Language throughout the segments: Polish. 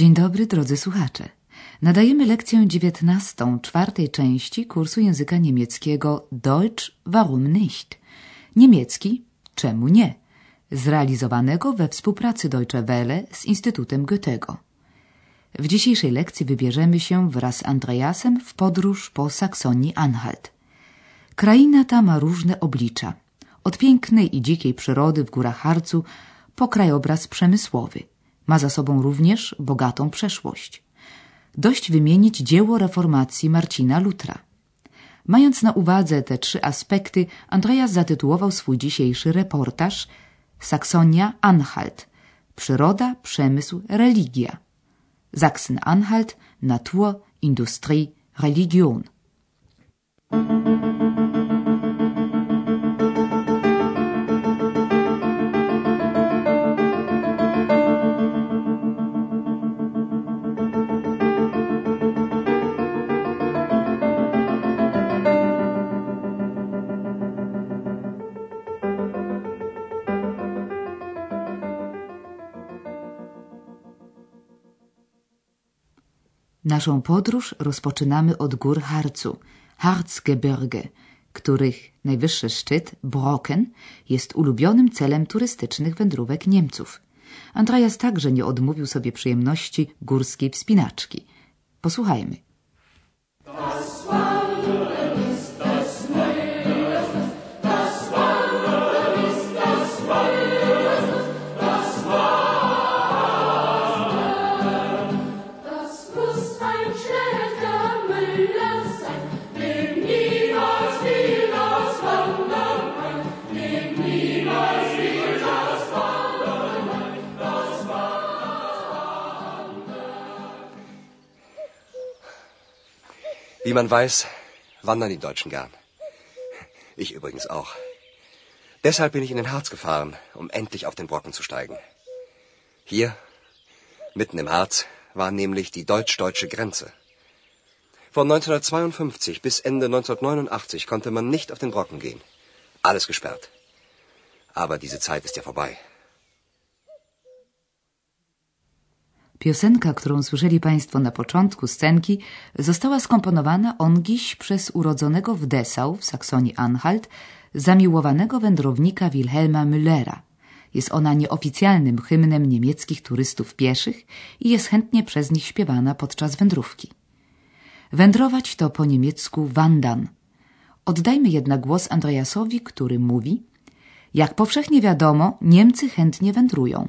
Dzień dobry, drodzy słuchacze. Nadajemy lekcję dziewiętnastą czwartej części kursu języka niemieckiego Deutsch warum nicht? Niemiecki czemu nie? Zrealizowanego we współpracy Deutsche Welle z Instytutem Goethego. W dzisiejszej lekcji wybierzemy się wraz z Andreasem w podróż po Saksonii-Anhalt. Kraina ta ma różne oblicza. Od pięknej i dzikiej przyrody w górach Harcu po krajobraz przemysłowy. Ma za sobą również bogatą przeszłość. Dość wymienić dzieło reformacji Marcina Lutra. Mając na uwadze te trzy aspekty, Andreas zatytułował swój dzisiejszy reportaż Saksonia-Anhalt. Przyroda, przemysł, religia. Sachsen-Anhalt, Natur, Industrie, Religion. Naszą podróż rozpoczynamy od gór Harcu, Harzgebirge, których najwyższy szczyt, Brocken, jest ulubionym celem turystycznych wędrówek Niemców. Andreas także nie odmówił sobie przyjemności górskiej wspinaczki. Posłuchajmy. Wie man weiß, wandern die Deutschen gern. Ich übrigens auch. Deshalb bin ich in den Harz gefahren, um endlich auf den Brocken zu steigen. Hier, mitten im Harz, war nämlich die deutsch-deutsche Grenze. Von 1952 bis Ende 1989 konnte man nicht auf den Brocken gehen. Alles gesperrt. Aber diese Zeit ist ja vorbei. Piosenka, którą słyszeli Państwo na początku scenki, została skomponowana ongiś przez urodzonego w Dessau w Saksonii-Anhalt zamiłowanego wędrownika Wilhelma Müllera. Jest ona nieoficjalnym hymnem niemieckich turystów pieszych i jest chętnie przez nich śpiewana podczas wędrówki. Wędrować to po niemiecku wandern. Oddajmy jednak głos Andreasowi, który mówi Jak powszechnie wiadomo, Niemcy chętnie wędrują.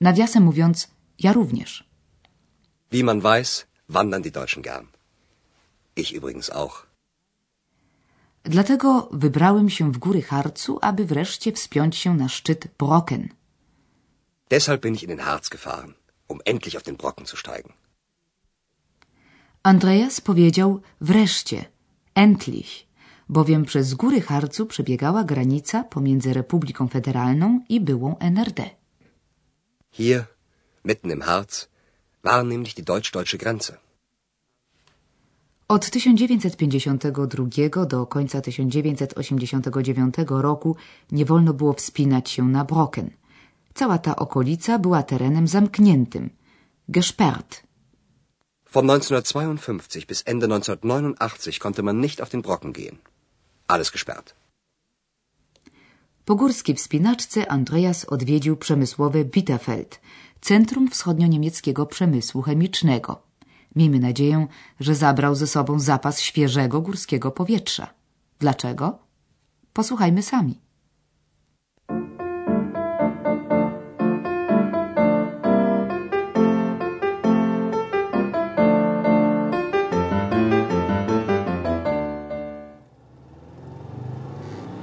Nawiasem mówiąc, ja również. Wie man weiß, wandern die Deutschen gern. Ich übrigens auch. Dlatego wybrałem się w góry Harcu, aby wreszcie wspiąć się na szczyt Brocken. Deshalb bin ich in den Harz gefahren, um endlich auf den Brocken zu steigen. Andreas powiedział wreszcie, endlich, bowiem przez góry Harcu przebiegała granica pomiędzy Republiką Federalną i byłą NRD. Hier, mitten im Harz, war nämlich die deutsch-deutsche Grenze. Od 1952 do końca 1989 roku nie wolno było wspinać się na Brocken. Cała ta okolica była terenem zamkniętym, gesperrt. Von 1952 bis Ende 1989 konnte man nicht auf den Brocken gehen. Alles gesperrt. Po górskiej wspinaczce Andreas odwiedził przemysłowe Bitterfeld, centrum wschodnio-niemieckiego przemysłu chemicznego. Miejmy nadzieję, że zabrał ze sobą zapas świeżego górskiego powietrza. Dlaczego? Posłuchajmy sami.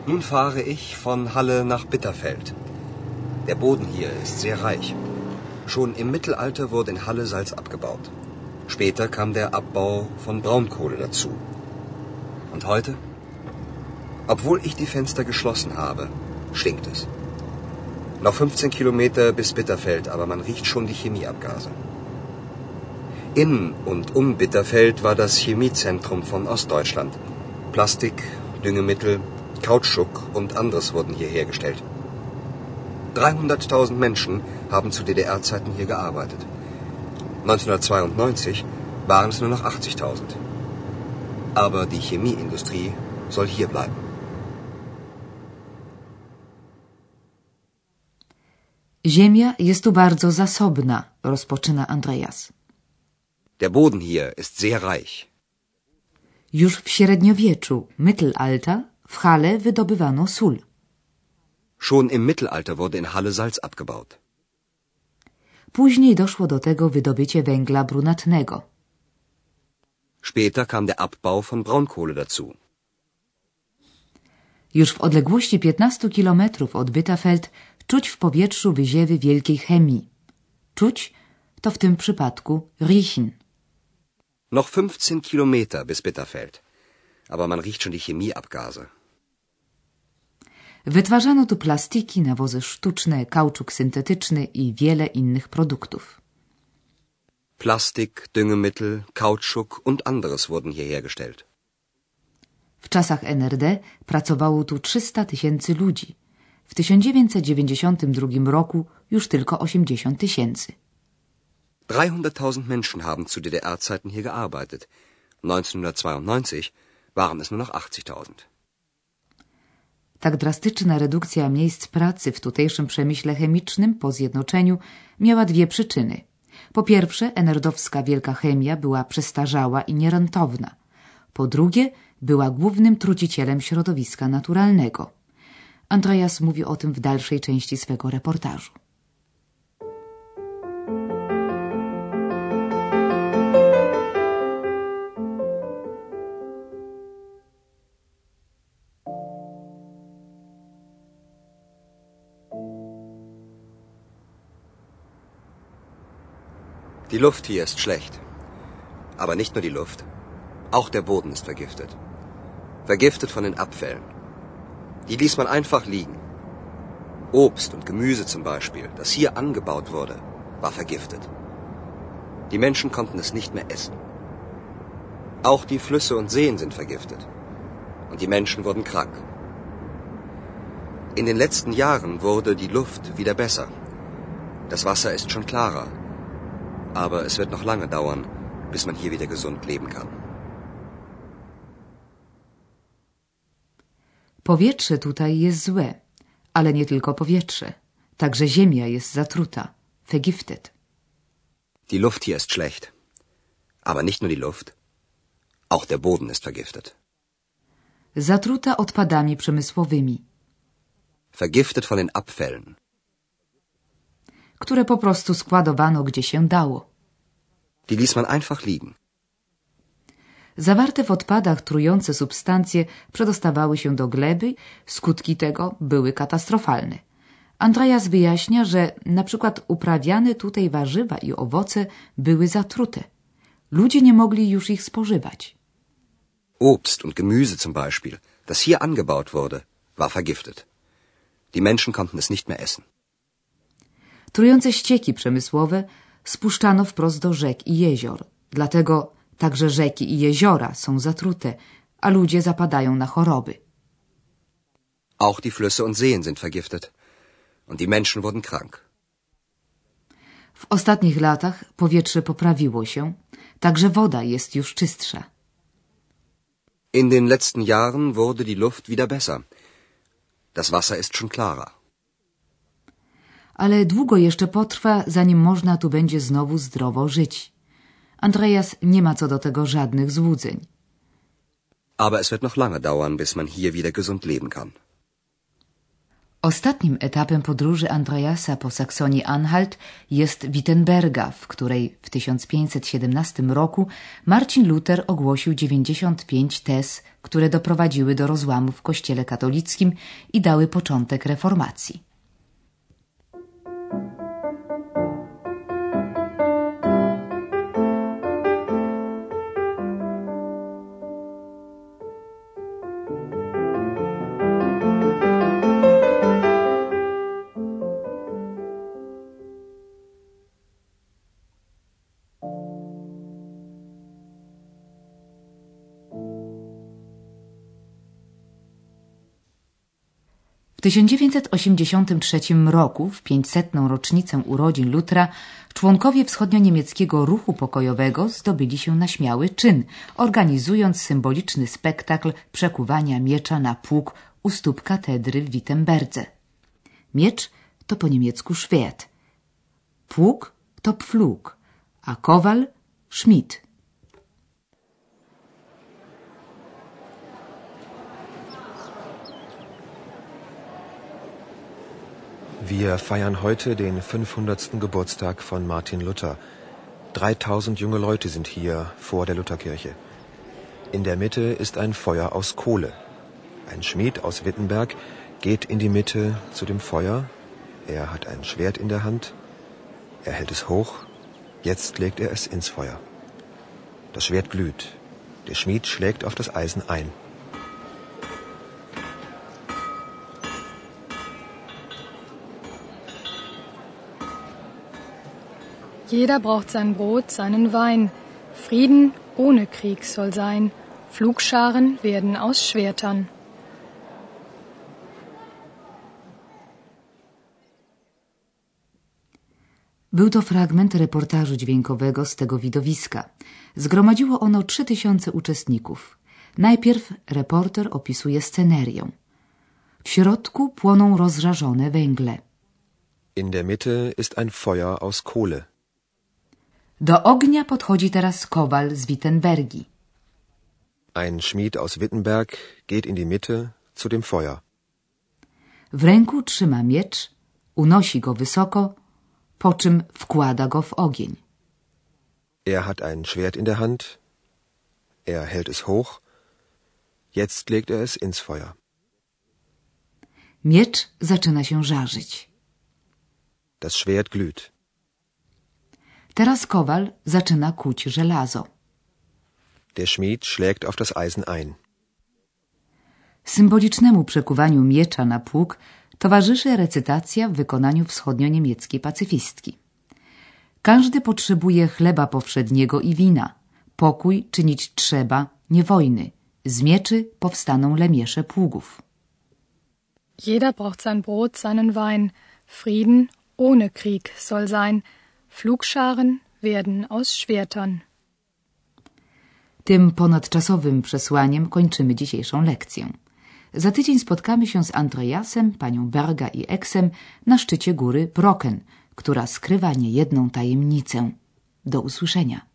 Nun fahre ich von Halle nach Bitterfeld. Der Boden hier ist sehr reich. Schon im Mittelalter wurde in Halle Salz abgebaut. Später kam der Abbau von Braunkohle dazu. Und heute? Obwohl ich die Fenster geschlossen habe, stinkt es. Noch 15 Kilometer bis Bitterfeld, aber man riecht schon die Chemieabgase. In und um Bitterfeld war das Chemiezentrum von Ostdeutschland. Plastik, Düngemittel, Kautschuk und anderes wurden hier hergestellt. 300.000 Menschen haben zu DDR-Zeiten hier gearbeitet. 1992 waren es nur noch 80.000. Aber die Chemieindustrie soll hier bleiben. Ziemia jest tu bardzo zasobna, rozpoczyna Andreas. Der Boden hier ist sehr reich. Już w średniowieczu, Mittelalter, w Halle wydobywano sól. Schon im Mittelalter wurde in Halle Salz abgebaut. Później doszło do tego wydobycie węgla brunatnego. Später kam der Abbau von Braunkohle dazu. Już w odległości 15 kilometrów od Bitterfeld czuć w powietrzu wyziewy wielkiej chemii. Czuć to w tym przypadku riechen. Noch 15 Kilometer bis Bitterfeld. Aber man riecht schon die Chemieabgase. Wytwarzano tu plastiki, nawozy sztuczne, kauczuk syntetyczny i wiele innych produktów. Plastik, Düngemittel, Kautschuk und anderes wurden hier hergestellt. W czasach NRD pracowało tu 300 tysięcy ludzi. W 1992 roku już tylko 80 tysięcy. 300.000 Menschen haben zu DDR-Zeiten hier gearbeitet. 1992 waren es nur noch 80.000. Tak drastyczna redukcja miejsc pracy w tutejszym przemyśle chemicznym po zjednoczeniu miała dwie przyczyny. Po pierwsze, enerdowska wielka chemia była przestarzała i nierentowna. Po drugie, była głównym trucicielem środowiska naturalnego. Andreas mówi o tym w dalszej części swego reportażu. Die Luft hier ist schlecht. Aber nicht nur die Luft. Auch der Boden ist vergiftet. Vergiftet von den Abfällen. Die ließ man einfach liegen. Obst und Gemüse zum Beispiel, das hier angebaut wurde, war vergiftet. Die Menschen konnten es nicht mehr essen. Auch die Flüsse und Seen sind vergiftet. Und die Menschen wurden krank. In den letzten Jahren wurde die Luft wieder besser. Das Wasser ist schon klarer. Aber es wird noch lange dauern, bis man hier wieder gesund leben kann. Powietrze tutaj jest złe, ale nie tylko powietrze. Także ziemia jest zatruta, vergiftet. Die Luft hier ist schlecht. Aber nicht nur die Luft. Auch der Boden ist vergiftet. Zatruta odpadami przemysłowymi, Vergiftet von den Abfällen. Które po prostu składowano gdzie się dało. Die ließ man einfach liegen. Zawarte w odpadach trujące substancje przedostawały się do gleby, skutki tego były katastrofalne. Andreas wyjaśnia, że na przykład uprawiane tutaj warzywa i owoce były zatrute. Ludzie nie mogli już ich spożywać. Obst und Gemüse zum Beispiel, das hier angebaut wurde, war vergiftet. Die Menschen konnten es nicht mehr essen. Trujące ścieki przemysłowe spuszczano wprost do rzek i jezior. Dlatego także rzeki i jeziora są zatrute, a ludzie zapadają na choroby. Auch die Flüsse und Seen sind vergiftet. Und die Menschen wurden krank. W ostatnich latach powietrze poprawiło się, także woda jest już czystsza. In den letzten Jahren wurde die Luft wieder besser. Das Wasser ist schon klarer. Ale długo jeszcze potrwa, zanim można tu będzie znowu zdrowo żyć. Andreas nie ma co do tego żadnych złudzeń. Aber es wird noch lange dauern, bis man hier wieder gesund leben kann. Ostatnim etapem podróży Andreasa po Saksonii-Anhalt jest Wittenberga, w której w 1517 roku Marcin Luther ogłosił 95 tez, które doprowadziły do rozłamu w kościele katolickim i dały początek reformacji. W W 1983 roku, w 500. rocznicę urodzin Lutra, członkowie wschodnioniemieckiego ruchu pokojowego zdobyli się na śmiały czyn, organizując symboliczny spektakl przekuwania miecza na pług u stóp katedry w Wittenberdze. Miecz to po niemiecku Schwert, pług to pflug, a kowal Schmied. Wir feiern heute den 500. Geburtstag von Martin Luther. 3000 junge Leute sind hier vor der Lutherkirche. In der Mitte ist ein Feuer aus Kohle. Ein Schmied aus Wittenberg geht in die Mitte zu dem Feuer. Er hat ein Schwert in der Hand. Er hält es hoch. Jetzt legt er es ins Feuer. Das Schwert glüht. Der Schmied schlägt auf das Eisen ein. Jeder braucht sein Brot, seinen Wein. Frieden ohne Krieg soll sein. Flugscharen werden aus Schwertern. Był to fragment reportażu dźwiękowego z tego widowiska. Zgromadziło ono trzy tysiące uczestników. Najpierw reporter opisuje scenerię. W środku płoną rozżarzone węgle. In der Mitte ist ein Feuer aus Kohle. Do ognia podchodzi teraz kowal z Wittenbergi. Ein Schmied aus Wittenberg geht in die Mitte zu dem Feuer. W ręku trzyma miecz, unosi go wysoko, po czym wkłada go w ogień. Er hat ein Schwert in der Hand. Er hält es hoch. Jetzt legt er es ins Feuer. Miecz zaczyna się żarzyć. Das Schwert glüht. Teraz kowal zaczyna kuć żelazo. Der Schmied schlägt auf das Eisen ein. Symbolicznemu przekuwaniu miecza na pług towarzyszy recytacja w wykonaniu wschodnio-niemieckiej pacyfistki. Każdy potrzebuje chleba powszedniego i wina. Pokój czynić trzeba, nie wojny. Z mieczy powstaną lemiesze pługów. Jeder braucht sein Brot, seinen Wein. Frieden ohne Krieg soll sein. Flugscharen werden aus Schwertern. Tym ponadczasowym przesłaniem kończymy dzisiejszą lekcję. Za tydzień spotkamy się z Andreasem, panią Berga i Eksem na szczycie góry Brocken, która skrywa niejedną tajemnicę. Do usłyszenia.